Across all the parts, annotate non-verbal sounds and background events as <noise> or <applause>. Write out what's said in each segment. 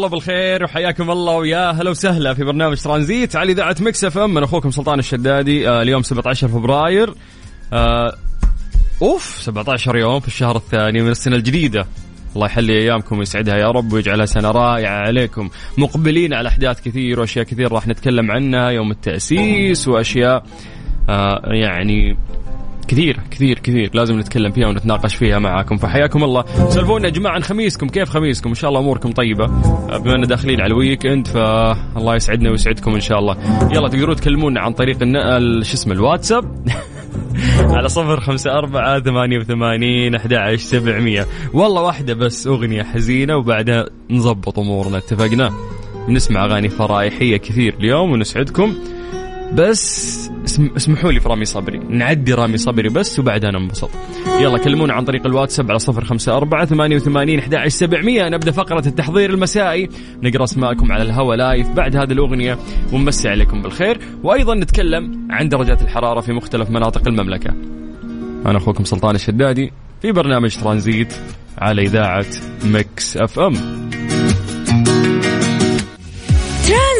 الله بالخير وحياكم الله ويا هلا وسهلا في برنامج ترانزيت على إذاعة Mix FM. من أخوكم سلطان الشدادي. آه اليوم 17 فبراير. آه أوف 17 يوم في الشهر الثاني من السنة الجديدة. الله يحلي أيامكم ويسعدها يا رب ويجعلها سنة رائعة عليكم. مقبلين على أحداث كثير وأشياء كثير راح نتكلم عنها. يوم التأسيس وأشياء آه يعني كثير كثير كثير لازم نتكلم فيها ونتناقش فيها معاكم. فحياكم الله. سولفونا يا جماعة عن خميسكم كيف خميسكم؟ إن شاء الله أموركم طيبة. بما إننا داخلين على الويك إند فالله يسعدنا ويسعدكم إن شاء الله. يلا تقدرون تكلمونا عن طريق شو اسمه الواتساب؟ <laughs> على صفر خمسة أربعة ثمانية وثمانين أحد عشر سبعمية. والله واحدة بس أغنية حزينة وبعدها نظبط أمورنا. اتفقنا؟ نسمع أغاني فرايحية كثير اليوم ونسعدكم. بس اسم اسمحوا لي في رامي صبري. نعدي رامي صبري بس وبعدها ننبسط يلا كلمونا عن طريق الواتساب على صفر خمسة أربعة ثمانية وثمانين أحد سبعمية. نبدأ فقرة التحضير المسائي. نقرأ أسماءكم على الهوا live بعد هذه الأغنية ونمسي عليكم بالخير. وأيضا نتكلم عن درجات الحرارة في مختلف مناطق المملكة. أنا أخوكم سلطان الشدادي في برنامج ترانزيت على إذاعة Mix FM.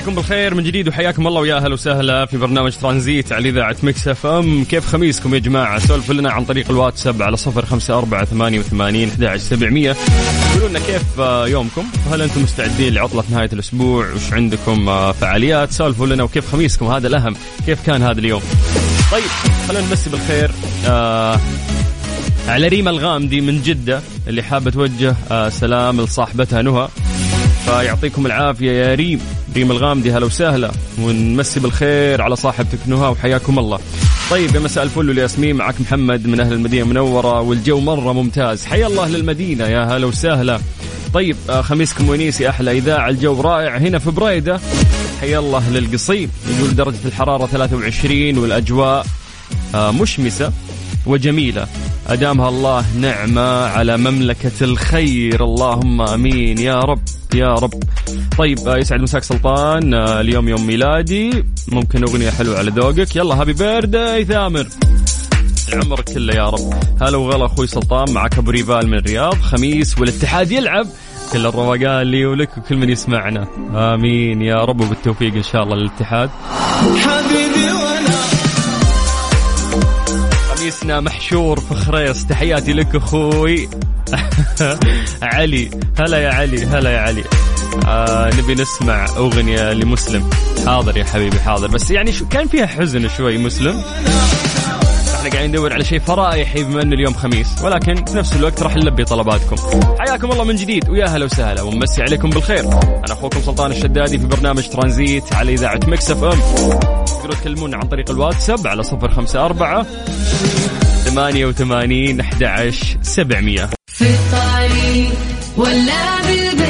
عليكم بالخير من جديد وحياكم الله ويا أهلا وسهلا في برنامج ترانزيت على إذاعة Mix FM. كيف خميسكم يا جماعة؟ سولفوا لنا عن طريق الواتساب على صفر خمسة أربعة ثمانية وثمانين أحد عشر سبعمية. قولوا لنا كيف آه، يومكم؟ هل أنتم مستعدين لعطلة نهاية الأسبوع؟ وش عندكم آه، فعاليات؟ سولفوا لنا وكيف خميسكم؟ هذا الأهم. كيف كان هذا اليوم؟ طيب خلينا نمسي بالخير. آه على ريما الغامدي من جدة اللي حابة توجه آه سلام لصاحبتها نهى. فيعطيكم العافية يا ريم. ريم الغامدي هلا وسهلا ونمسي بالخير على صاحبتك نهى وحياكم الله. طيب يا مساء الفل والياسمين معك محمد من أهل المدينة المنورة والجو مرة ممتاز. حيا الله للمدينة يا هلا وسهلا. طيب آه خميسكم ونيسي أحلى إذاعة الجو رائع هنا في بريدة. حيا الله للقصيم يقول درجة الحرارة 23 والأجواء آه، مشمسة وجميلة. أدامها الله نعمة على مملكة الخير اللهم أمين. يا رب يا رب. طيب آه، يسعد مساك سلطان آه، اليوم يوم ميلادي. ممكن أغنية حلوة على ذوقك. يلا هابي بيرداي ثامر. العمر كله يا رب. هلا وغلا أخوي سلطان معك أبو ريفال من الرياض. خميس والاتحاد يلعب. كل الروقان لي ولك وكل من يسمعنا. آمين يا رب وبالتوفيق إن شاء الله للاتحاد. حبيبي وأنا. خميسنا محشور في خريص تحياتي لك أخوي. <laughs> علي. هلا يا علي هلا يا علي. آه نبي نسمع أغنية لمسلم. حاضر يا حبيبي حاضر. بس يعني شو كان فيها حزن شوي مسلم. إحنا قاعدين ندور على شيء فرايحي بما أنه اليوم خميس ولكن في نفس الوقت راح نلبي طلباتكم. حياكم الله من جديد ويا هلا وسهلا ومسي عليكم بالخير. أنا أخوكم سلطان الشدادي في برنامج ترانزيت على إذاعة Mix FM. تقدروا تكلمونا عن طريق الواتساب على صفر خمسة أربعة ثمانية وثمانين أحد عشر سبعمية. في الطريق ولا بالبيت.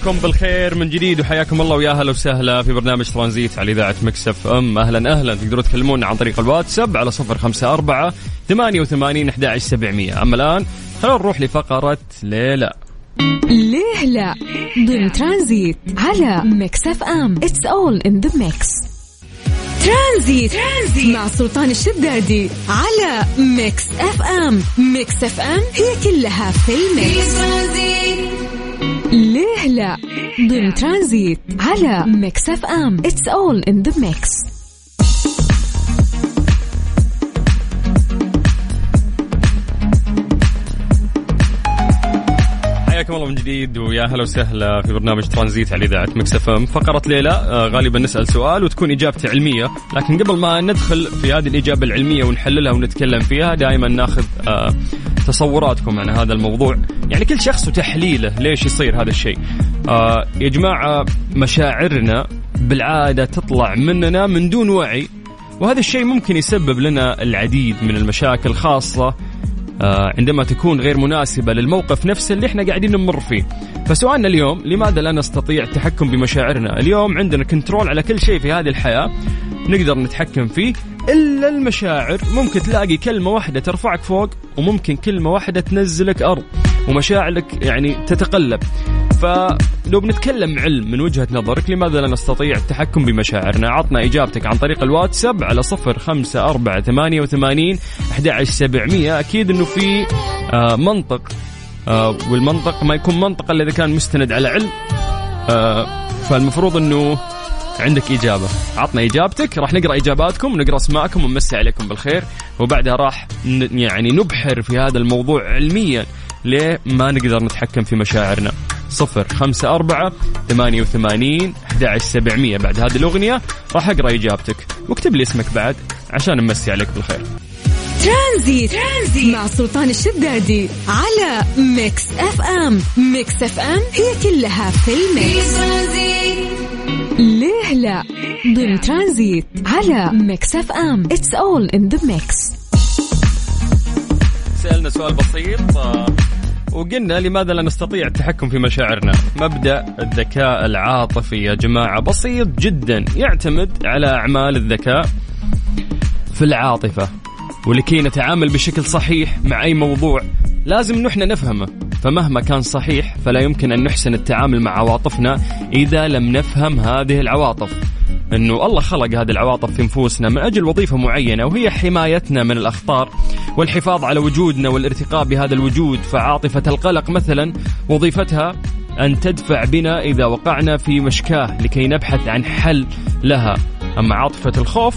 عليكم بالخير من جديد وحياكم الله ويا أهلا وسهلا في برنامج ترانزيت على إذاعة Mix FM. أهلا أهلا تقدروا تكلمونا عن طريق الواتساب على صفر خمسة أربعة ثمانية وثمانين أحد سبعمية. أما الآن خلونا نروح لفقرة ليه لا. ليه لا؟ ضمن ترانزيت على Mix FM. It's all in the mix ترانزيت. مع سلطان الشدادي على Mix FM. Mix FM هي كلها في في ال mix. ترانزيت ليه لا؟ ضمن ترانزيت على Mix FM. It's all in the mix حياكم الله من جديد ويا هلا وسهلا في برنامج ترانزيت على إذاعة Mix FM. فقرة ليه لا آه، غالبا نسأل سؤال وتكون اجابته علمية. لكن قبل ما ندخل في هذه الإجابة العلمية ونحللها ونتكلم فيها دائما ناخذ آه، تصوراتكم عن هذا الموضوع. يعني كل شخص وتحليله ليش يصير هذا الشيء. آه، يا جماعة مشاعرنا بالعادة تطلع مننا من دون وعي وهذا الشيء ممكن يسبب لنا العديد من المشاكل خاصة آه، عندما تكون غير مناسبة للموقف نفسه اللي إحنا قاعدين نمر فيه. فسؤالنا اليوم لماذا لا نستطيع التحكم بمشاعرنا؟ اليوم عندنا كنترول على كل شيء في هذه الحياة نقدر نتحكم فيه إلا المشاعر. ممكن تلاقي كلمة واحدة ترفعك فوق وممكن كلمة واحدة تنزلك أرض. ومشاعرك يعني تتقلب. فلو بنتكلم علم من وجهة نظرك لماذا لا نستطيع التحكم بمشاعرنا؟ عطنا إجابتك عن طريق الواتساب على صفر خمسة أربعة ثمانية وثمانين أحد سبعمية. أكيد أنه في آه منطق آه والمنطق ما يكون منطق إلا إذا كان مستند على علم. آه فالمفروض أنه عندك إجابة. عطنا إجابتك راح نقرأ إجاباتكم ونقرأ أسماءكم ونمسي عليكم بالخير. وبعدها راح يعني نبحر في هذا الموضوع علميا. ليه ما نقدر نتحكم في مشاعرنا. صفر خمسة أربعة ثمانية وثمانين أحد سبعمية. بعد هذه الأغنية راح أقرأ إجابتك واكتب لي اسمك بعد عشان نمسي عليك بالخير. ترانزيت. مع سلطان الشدادي على Mix FM. Mix FM هي كلها في ال mix. ليه لا؟ ضمن ترانزيت على Mix FM. It's all in the mix سألنا سؤال بسيط آه، وقلنا لماذا لا نستطيع التحكم في مشاعرنا؟ مبدأ الذكاء العاطفي يا جماعة بسيط جدا يعتمد على إعمال الذكاء في العاطفة ولكي نتعامل بشكل صحيح مع أي موضوع لازم نحن نفهمه. فمهما كان صحيح فلا يمكن أن نحسن التعامل مع عواطفنا إذا لم نفهم هذه العواطف. إنه الله خلق هذه العواطف في نفوسنا من أجل وظيفة معينة وهي حمايتنا من الأخطار والحفاظ على وجودنا والارتقاء بهذا الوجود. فعاطفة القلق مثلا وظيفتها أن تدفع بنا إذا وقعنا في مشكاة لكي نبحث عن حل لها. أما عاطفة الخوف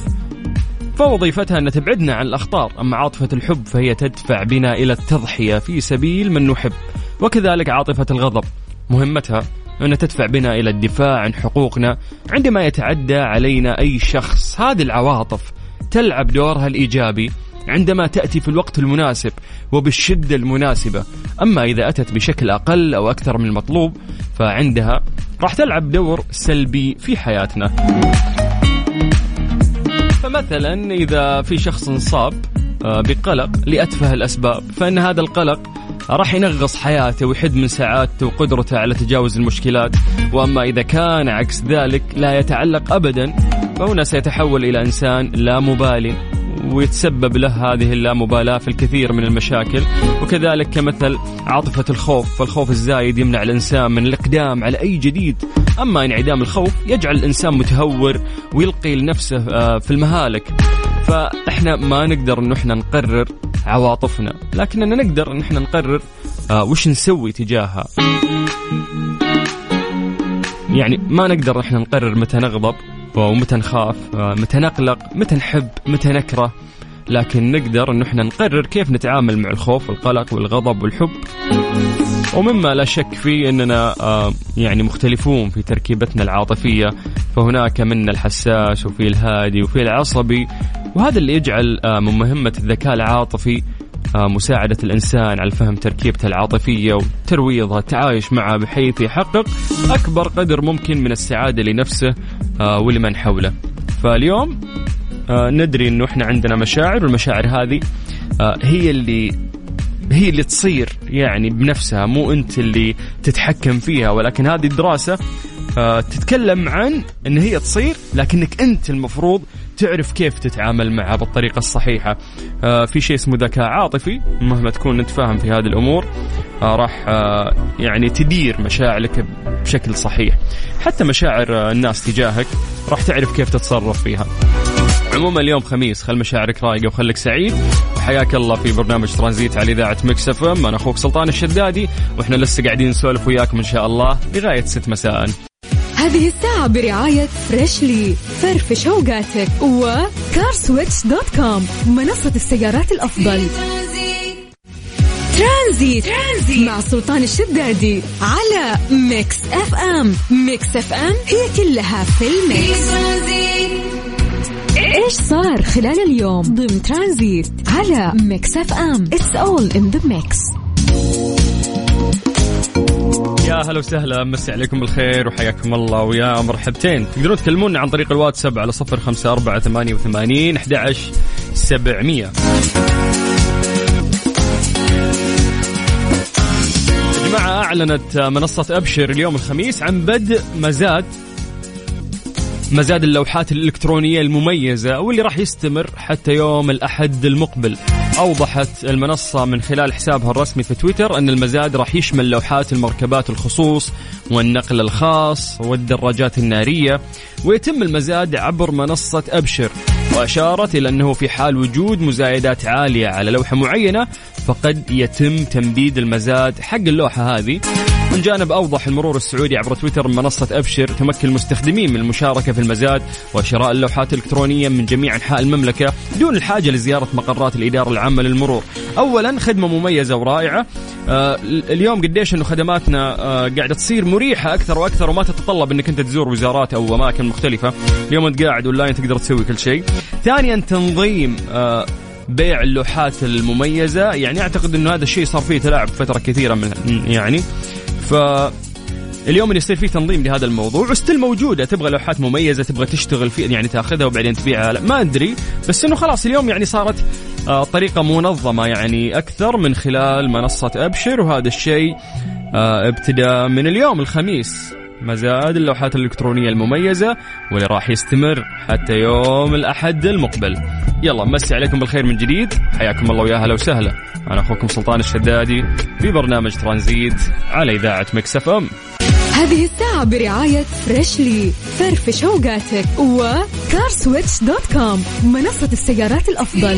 فوظيفتها أن تبعدنا عن الأخطار. أما عاطفة الحب فهي تدفع بنا إلى التضحية في سبيل من نحب. وكذلك عاطفة الغضب مهمتها أن تدفع بنا إلى الدفاع عن حقوقنا عندما يتعدى علينا أي شخص. هذه العواطف تلعب دورها الإيجابي عندما تأتي في الوقت المناسب وبالشدة المناسبة. أما إذا أتت بشكل أقل أو أكثر من المطلوب فعندها راح تلعب دور سلبي في حياتنا. فمثلا إذا في شخص انصاب آه، بقلق لأتفه الأسباب فإن هذا القلق راح ينغص حياته ويحد من سعادته وقدرته على تجاوز المشكلات. وأما إذا كان عكس ذلك لا يتعلق أبدا فهنا سيتحول إلى إنسان لا مبالي ويتسبب له هذه اللامبالاة في الكثير من المشاكل. وكذلك كمثل عاطفة الخوف فالخوف الزايد يمنع الإنسان من الإقدام على أي جديد. أما انعدام الخوف يجعل الإنسان متهور ويلقي لنفسه آه، في المهالك. فإحنا ما نقدر إنه إحنا نقرر عواطفنا لكننا نقدر إن إحنا نقرر آه، وش نسوي تجاهها. يعني ما نقدر إحنا نقرر متى نغضب ومتى نخاف آه، متى نقلق متى نحب متى نكره. لكن نقدر انه إحنا نقرر كيف نتعامل مع الخوف والقلق والغضب والحب. ومما لا شك فيه إننا آه، يعني مختلفون في تركيبتنا العاطفية. فهناك منا الحساس وفي الهادي وفي العصبي وهذا اللي يجعل آه، من مهمة الذكاء العاطفي آه، مساعدة الإنسان على فهم تركيبته العاطفية وترويضها التعايش معها بحيث يحقق أكبر قدر ممكن من السعادة لنفسه آه، ولمن حوله. فاليوم ندري أنه إحنا عندنا مشاعر والمشاعر هذه هي اللي هي اللي تصير يعني بنفسها مو أنت اللي تتحكم فيها. ولكن هذه الدراسة آه، تتكلم عن إن هي تصير لكنك أنت المفروض تعرف كيف تتعامل معها بالطريقة الصحيحة. آه، في شيء اسمه ذكاء عاطفي مهما تكون انت فاهم في هذه الأمور آه، راح يعني تدير مشاعرك بشكل صحيح. حتى مشاعر الناس تجاهك راح تعرف كيف تتصرف فيها. عموما اليوم خميس خل مشاعرك رايقة وخليك سعيد. وحياك الله في برنامج ترانزيت على إذاعة Mix FM. أنا أخوك سلطان الشدادي وإحنا لسه قاعدين نسولف وياكم إن شاء الله لغايه 6 مساء. هذه الساعة برعاية Freshly فرفش اوقاتك و CarSwitch.com منصة السيارات الأفضل. ترانزيت. ترانزيت. مع سلطان الشدادي على Mix FM Mix FM هي كلها في ال mix. إيش صار خلال اليوم؟ ضمن ترانزيت على Mix FM It's all in the mix هلا وسهلا مسي عليكم بالخير وحياكم الله ويا مرحبتين. تقدرون تكلمونا عن طريق الواتساب على صفر خمسة أربعة ثمانية وثمانين أحد سبعمية. جماعة أعلنت منصة أبشر اليوم الخميس عن بدء مزاد مزاد اللوحات الإلكترونية المميزة واللي راح يستمر حتى يوم الأحد المقبل. أوضحت المنصة من خلال حسابها الرسمي في تويتر أن المزاد راح يشمل لوحات المركبات الخصوص والنقل الخاص والدراجات النارية ويتم المزاد عبر منصة أبشر. وأشارت إلى أنه في حال وجود مزايدات عالية على لوحة معينة فقد يتم تمديد المزاد حق اللوحة هذه. من جانب أوضح المرور السعودي عبر تويتر منصة أبشر تمكن المستخدمين من المشاركة في المزاد وشراء اللوحات الإلكترونية من جميع أنحاء المملكة دون الحاجة لزيارة مقرات الإدارة العامة للمرور. أولا خدمة مميزة ورائعة. آه اليوم قديش أنه خدماتنا آه قاعدة تصير مريحة أكثر وأكثر وما تتطلب أنك أنت تزور وزارات أو أماكن مختلفة. اليوم أنت قاعد أونلاين تقدر تسوي كل شيء. ثانيا تنظيم آه بيع اللوحات المميزة. يعني أعتقد أنه هذا الشيء صار فيه تلاعب فترة كثيرة من يعني. ف اليوم اللي يصير فيه تنظيم لهذا الموضوع وستيل موجودة تبغى لوحات مميزة تبغى تشتغل فيه يعني تاخذها وبعدين تبيعها ما أدري. بس إنه خلاص اليوم يعني صارت آه طريقة منظمة يعني أكثر من خلال منصة أبشر وهذا الشيء آه ابتدى من اليوم الخميس. مزاد اللوحات الإلكترونية المميزة واللي راح يستمر حتى يوم الأحد المقبل. يلا مسي عليكم بالخير من جديد. حياكم الله ويا هلا وسهلا. أنا أخوكم سلطان الشدادي في برنامج ترانزيت على إذاعة Mix FM. هذه الساعة برعاية Freshly. فرفش أوقاتك و CarSwitch.com منصة السيارات الأفضل.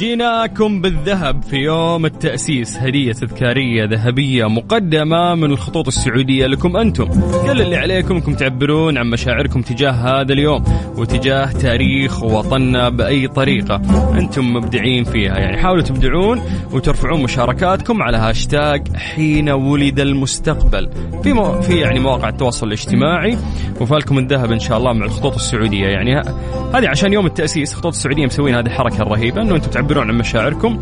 جيناكم بالذهب في يوم التأسيس. هدية تذكارية ذهبية مقدمة من الخطوط السعودية لكم أنتم. كل اللي عليكم أنكم تعبرون عن مشاعركم تجاه هذا اليوم وتجاه تاريخ وطننا بأي طريقة. أنتم مبدعين فيها. يعني حاولوا تبدعون وترفعون مشاركاتكم على هاشتاج حين ولد المستقبل. في مو في يعني مواقع التواصل الاجتماعي. وفالكم الذهب إن شاء الله مع الخطوط السعودية. يعني هذه عشان يوم التأسيس الخطوط السعودية مسوين هذه الحركه الرهيبه إنه أنتم تعبرون عن مشاعركم.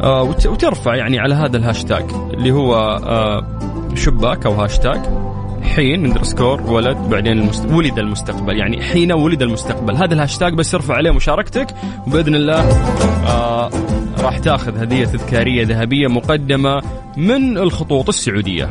آه وترفع يعني على هذا الهاشتاج اللي هو آه شباك أو هاشتاج. حين underscore ولد بعدين المست... ولد المستقبل. يعني حين ولد المستقبل. هذا الهاشتاج بس ارفع عليه مشاركتك وبإذن الله آه راح تاخذ هدية تذكارية ذهبية مقدمة من الخطوط السعودية.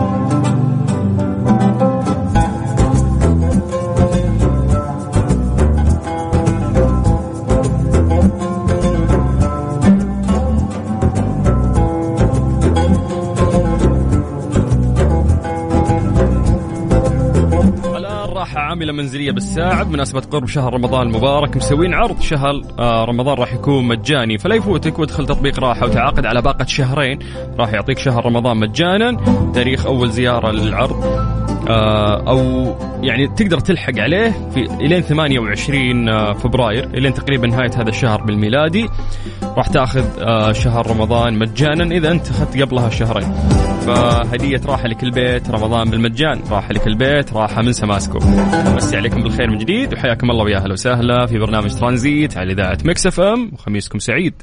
عاملة منزلية بالساعة بمناسبة قرب شهر رمضان المبارك مسوين عرض شهر آه، رمضان راح يكون مجاني فلا يفوتك وادخل تطبيق راحة وتعاقد على باقة شهرين. راح يعطيك شهر رمضان مجانا. تاريخ أول زيارة للعرض. أو يعني تقدر تلحق عليه في إلين 28 آه، فبراير إلين تقريبا نهاية هذا الشهر بالميلادي. راح تأخذ آه، شهر رمضان مجانا إذا أنت أخذت قبلها شهرين. فهدية راحة لكل بيت رمضان بالمجان راحة لكل بيت راحة من سماسكو. مسي عليكم بالخير من جديد وحياكم الله ويا أهلا وسهلا في برنامج ترانزيت على إذاعة Mix FM وخميسكم سعيد.